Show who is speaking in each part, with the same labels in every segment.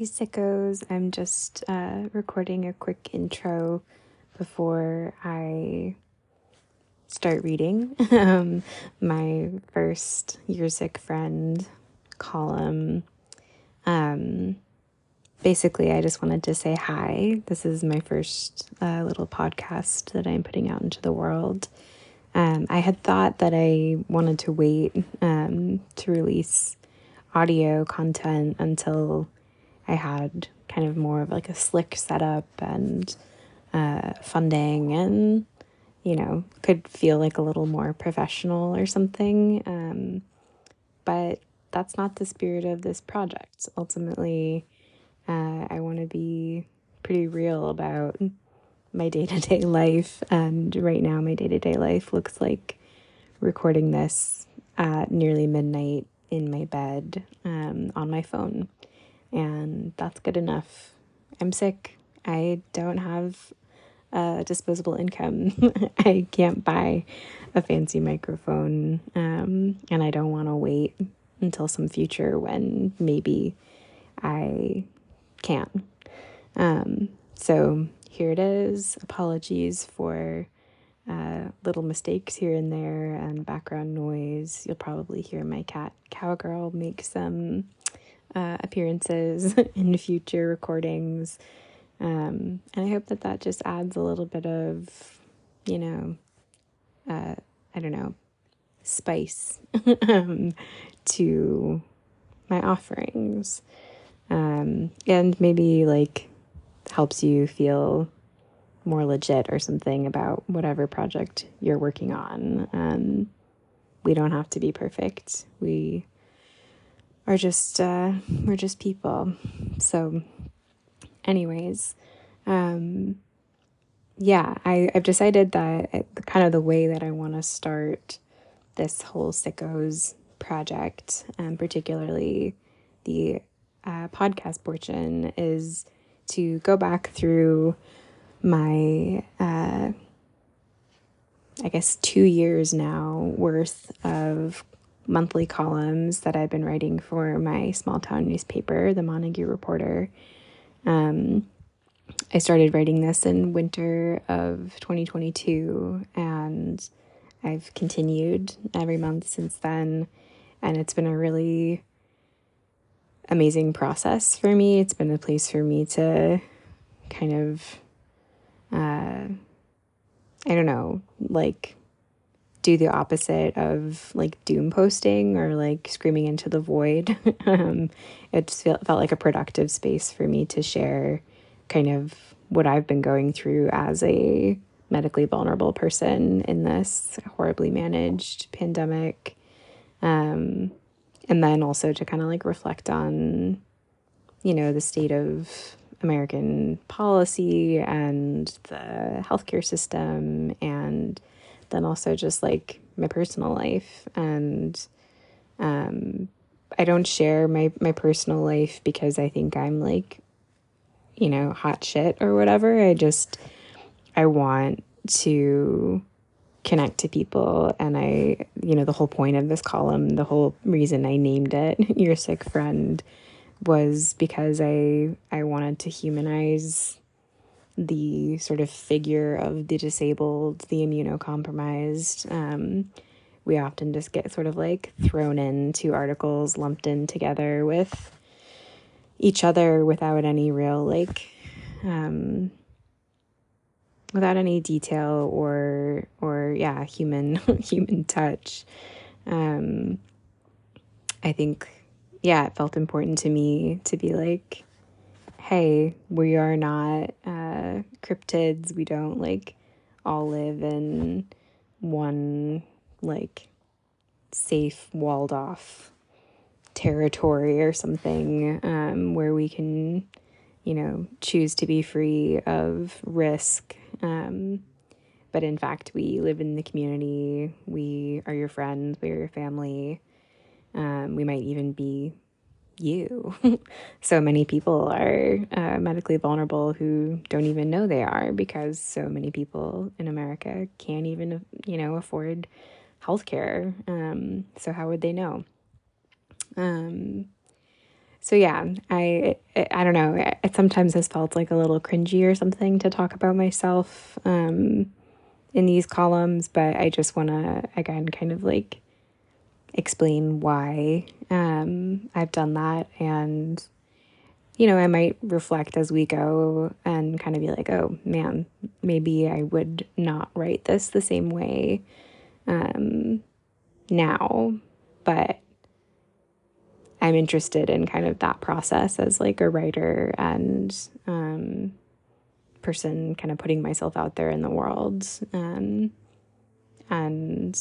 Speaker 1: Hey, sickos. I'm just uh, recording a quick intro before I start reading um, my first Your Sick Friend column. Um, basically, I just wanted to say hi. This is my first uh, little podcast that I'm putting out into the world. Um, I had thought that I wanted to wait um, to release audio content until I had kind of more of like a slick setup and uh, funding and, you know, could feel like a little more professional or something. Um, but that's not the spirit of this project. Ultimately, uh, I want to be pretty real about my day to day life. And right now, my day to day life looks like recording this at nearly midnight in my bed um, on my phone. And that's good enough. I'm sick. I don't have a disposable income. I can't buy a fancy microphone. Um, and I don't want to wait until some future when maybe I can. Um, so here it is. Apologies for uh, little mistakes here and there and background noise. You'll probably hear my cat Cowgirl make some uh, appearances in future recordings. Um, and I hope that that just adds a little bit of, you know, uh, I don't know, spice um, to my offerings. Um, and maybe like helps you feel more legit or something about whatever project you're working on. Um, we don't have to be perfect. We are just uh, we're just people. So, anyways, um, yeah, I I've decided that it, kind of the way that I want to start this whole sickos project, um, particularly the uh, podcast portion, is to go back through my uh, I guess two years now worth of monthly columns that I've been writing for my small town newspaper, the Montague Reporter. Um, I started writing this in winter of 2022, and I've continued every month since then. And it's been a really amazing process for me. It's been a place for me to kind of uh, I don't know, like do the opposite of like doom posting or like screaming into the void. um, it just felt, felt like a productive space for me to share kind of what I've been going through as a medically vulnerable person in this horribly managed pandemic. Um, and then also to kind of like reflect on, you know, the state of American policy and the healthcare system, and then also just like my personal life. And um, I don't share my, my personal life because I think I'm like, you know, hot shit or whatever. I just, I want to connect to people and I you know the whole point of this column the whole reason I named it your sick friend was because I I wanted to humanize the sort of figure of the disabled, the immunocompromised. Um, we often just get sort of like thrown into articles, lumped in together with each other without any real like um, without any detail or or yeah human human touch um, i think yeah, it felt important to me to be like, hey, we are not uh, cryptids. We don't like all live in one like safe, walled off territory or something um, where we can, you know, choose to be free of risk. Um, but in fact, we live in the community. We are your friends. We are your family. Um, we might even be you. so many people are uh, medically vulnerable who don't even know they are because so many people in America can't even, you know, afford healthcare. Um, so how would they know? Um, so yeah, I I don't know. It sometimes has felt like a little cringy or something to talk about myself um, in these columns, but I just want to again kind of like explain why um, I've done that, and you know, I might reflect as we go and kind of be like, oh man, maybe I would not write this the same way um, now, but I'm interested in kind of that process as like a writer and um, person, kind of putting myself out there in the world um, and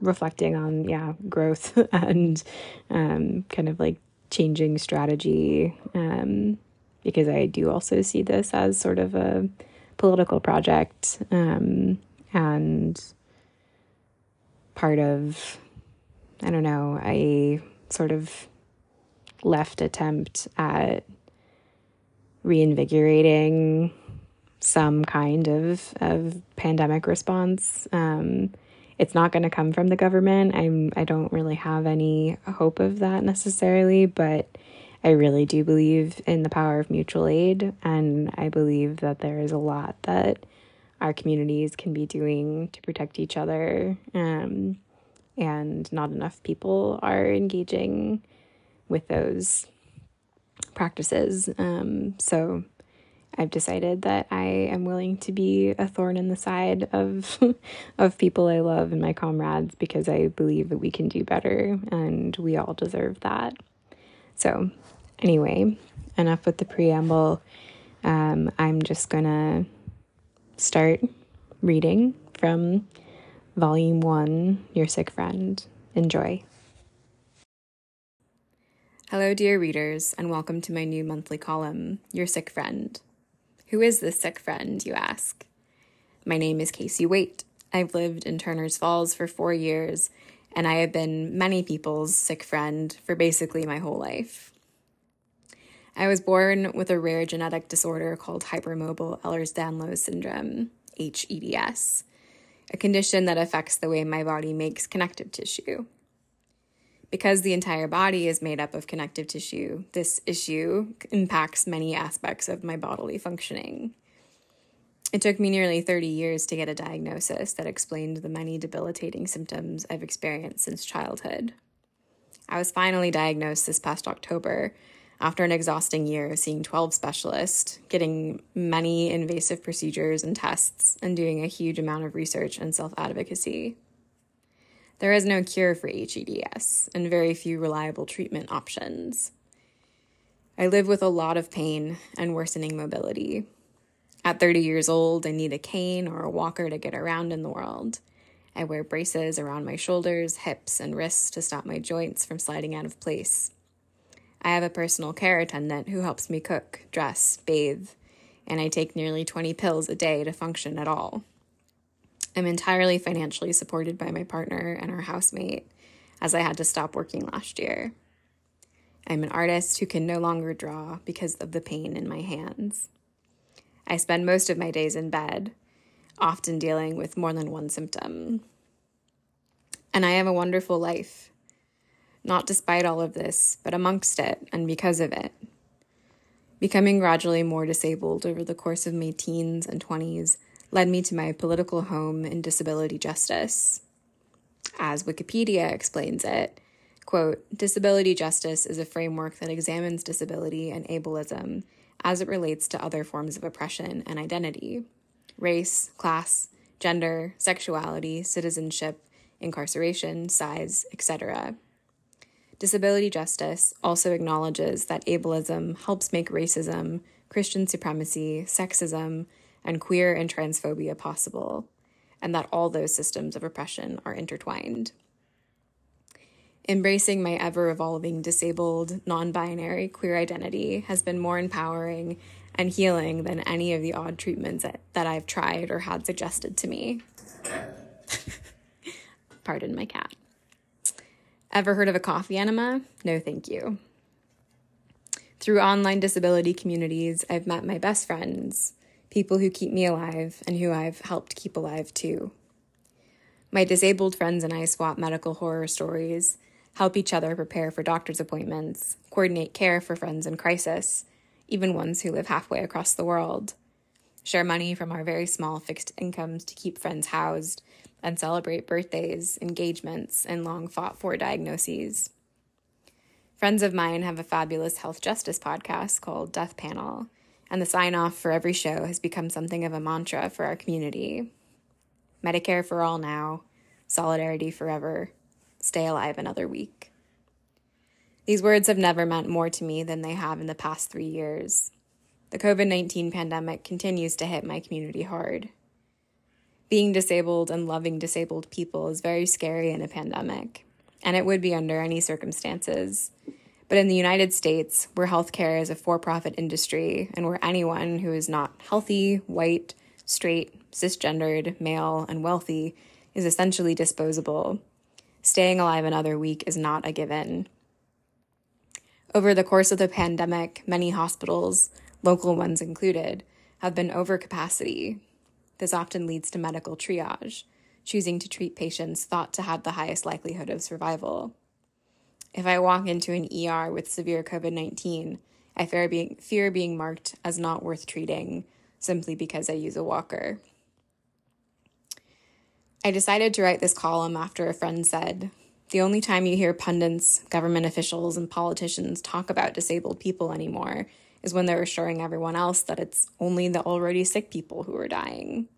Speaker 1: reflecting on yeah growth and um, kind of like changing strategy um, because I do also see this as sort of a political project um, and part of I don't know I sort of left attempt at reinvigorating some kind of of pandemic response. Um, it's not going to come from the government. I'm I don't really have any hope of that necessarily, but I really do believe in the power of mutual aid, and I believe that there is a lot that our communities can be doing to protect each other. Um, and not enough people are engaging with those practices. Um, so I've decided that I am willing to be a thorn in the side of of people I love and my comrades because I believe that we can do better and we all deserve that. So, anyway, enough with the preamble. Um, I'm just gonna start reading from Volume 1 Your Sick Friend. Enjoy. Hello, dear readers, and welcome to my new monthly column, Your Sick Friend. Who is this sick friend, you ask? My name is Casey Waite. I've lived in Turner's Falls for four years, and I have been many people's sick friend for basically my whole life. I was born with a rare genetic disorder called hypermobile Ehlers Danlos syndrome, HEDS a condition that affects the way my body makes connective tissue. Because the entire body is made up of connective tissue, this issue impacts many aspects of my bodily functioning. It took me nearly 30 years to get a diagnosis that explained the many debilitating symptoms I've experienced since childhood. I was finally diagnosed this past October after an exhausting year of seeing 12 specialists, getting many invasive procedures and tests, and doing a huge amount of research and self advocacy. There is no cure for HEDS and very few reliable treatment options. I live with a lot of pain and worsening mobility. At 30 years old, I need a cane or a walker to get around in the world. I wear braces around my shoulders, hips, and wrists to stop my joints from sliding out of place. I have a personal care attendant who helps me cook, dress, bathe, and I take nearly 20 pills a day to function at all. I'm entirely financially supported by my partner and our housemate, as I had to stop working last year. I'm an artist who can no longer draw because of the pain in my hands. I spend most of my days in bed, often dealing with more than one symptom. And I have a wonderful life not despite all of this, but amongst it and because of it. Becoming gradually more disabled over the course of my teens and 20s led me to my political home in disability justice. As Wikipedia explains it, quote, disability justice is a framework that examines disability and ableism as it relates to other forms of oppression and identity race, class, gender, sexuality, citizenship, incarceration, size, etc. Disability justice also acknowledges that ableism helps make racism, Christian supremacy, sexism, and queer and transphobia possible, and that all those systems of oppression are intertwined. Embracing my ever evolving disabled, non binary queer identity has been more empowering and healing than any of the odd treatments that, that I've tried or had suggested to me. Pardon my cat. Ever heard of a coffee enema? No, thank you. Through online disability communities, I've met my best friends, people who keep me alive and who I've helped keep alive too. My disabled friends and I swap medical horror stories, help each other prepare for doctor's appointments, coordinate care for friends in crisis, even ones who live halfway across the world, share money from our very small fixed incomes to keep friends housed, and celebrate birthdays, engagements, and long fought for diagnoses. Friends of mine have a fabulous health justice podcast called Death Panel, and the sign off for every show has become something of a mantra for our community. Medicare for all now, solidarity forever, stay alive another week. These words have never meant more to me than they have in the past three years. The COVID 19 pandemic continues to hit my community hard. Being disabled and loving disabled people is very scary in a pandemic, and it would be under any circumstances. But in the United States, where healthcare is a for profit industry and where anyone who is not healthy, white, straight, cisgendered, male, and wealthy is essentially disposable, staying alive another week is not a given. Over the course of the pandemic, many hospitals, local ones included, have been over capacity. This often leads to medical triage, choosing to treat patients thought to have the highest likelihood of survival. If I walk into an ER with severe COVID 19, I fear being, fear being marked as not worth treating simply because I use a walker. I decided to write this column after a friend said, The only time you hear pundits, government officials, and politicians talk about disabled people anymore is when they're assuring everyone else that it's only the already sick people who are dying.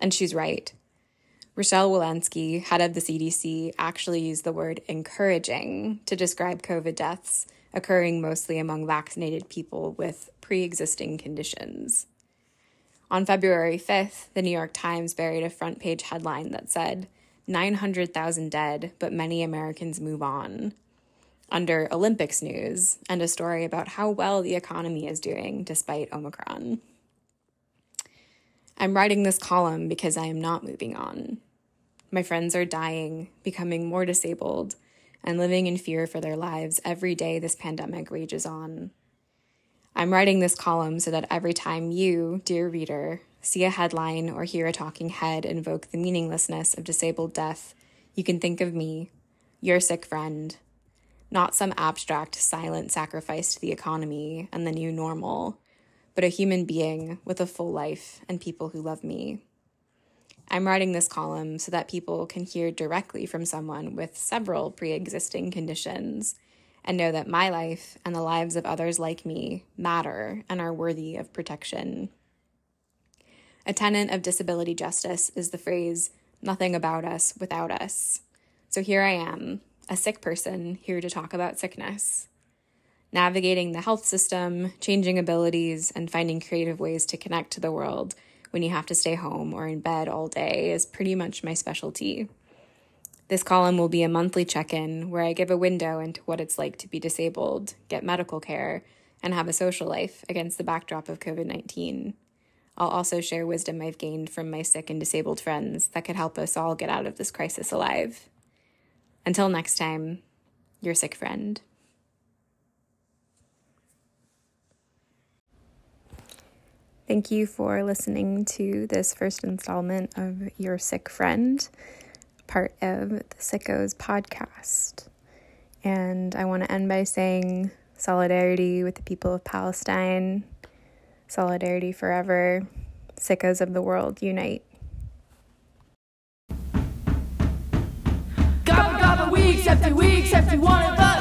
Speaker 1: And she's right. Rochelle Walensky, head of the CDC, actually used the word encouraging to describe COVID deaths occurring mostly among vaccinated people with pre existing conditions. On February 5th, the New York Times buried a front page headline that said, 900,000 dead, but many Americans move on. Under Olympics news, and a story about how well the economy is doing despite Omicron. I'm writing this column because I am not moving on. My friends are dying, becoming more disabled, and living in fear for their lives every day this pandemic rages on. I'm writing this column so that every time you, dear reader, see a headline or hear a talking head invoke the meaninglessness of disabled death, you can think of me, your sick friend, not some abstract, silent sacrifice to the economy and the new normal, but a human being with a full life and people who love me. I'm writing this column so that people can hear directly from someone with several pre existing conditions and know that my life and the lives of others like me matter and are worthy of protection. A tenet of disability justice is the phrase, nothing about us without us. So here I am, a sick person, here to talk about sickness. Navigating the health system, changing abilities, and finding creative ways to connect to the world when you have to stay home or in bed all day is pretty much my specialty. This column will be a monthly check in where I give a window into what it's like to be disabled, get medical care, and have a social life against the backdrop of COVID 19. I'll also share wisdom I've gained from my sick and disabled friends that could help us all get out of this crisis alive. Until next time, your sick friend. Thank you for listening to this first installment of Your Sick Friend part of the Sickos podcast. And I want to end by saying solidarity with the people of Palestine, solidarity forever, sickos of the world unite.
Speaker 2: Gobble, gobble, weeks after weeks after one of us.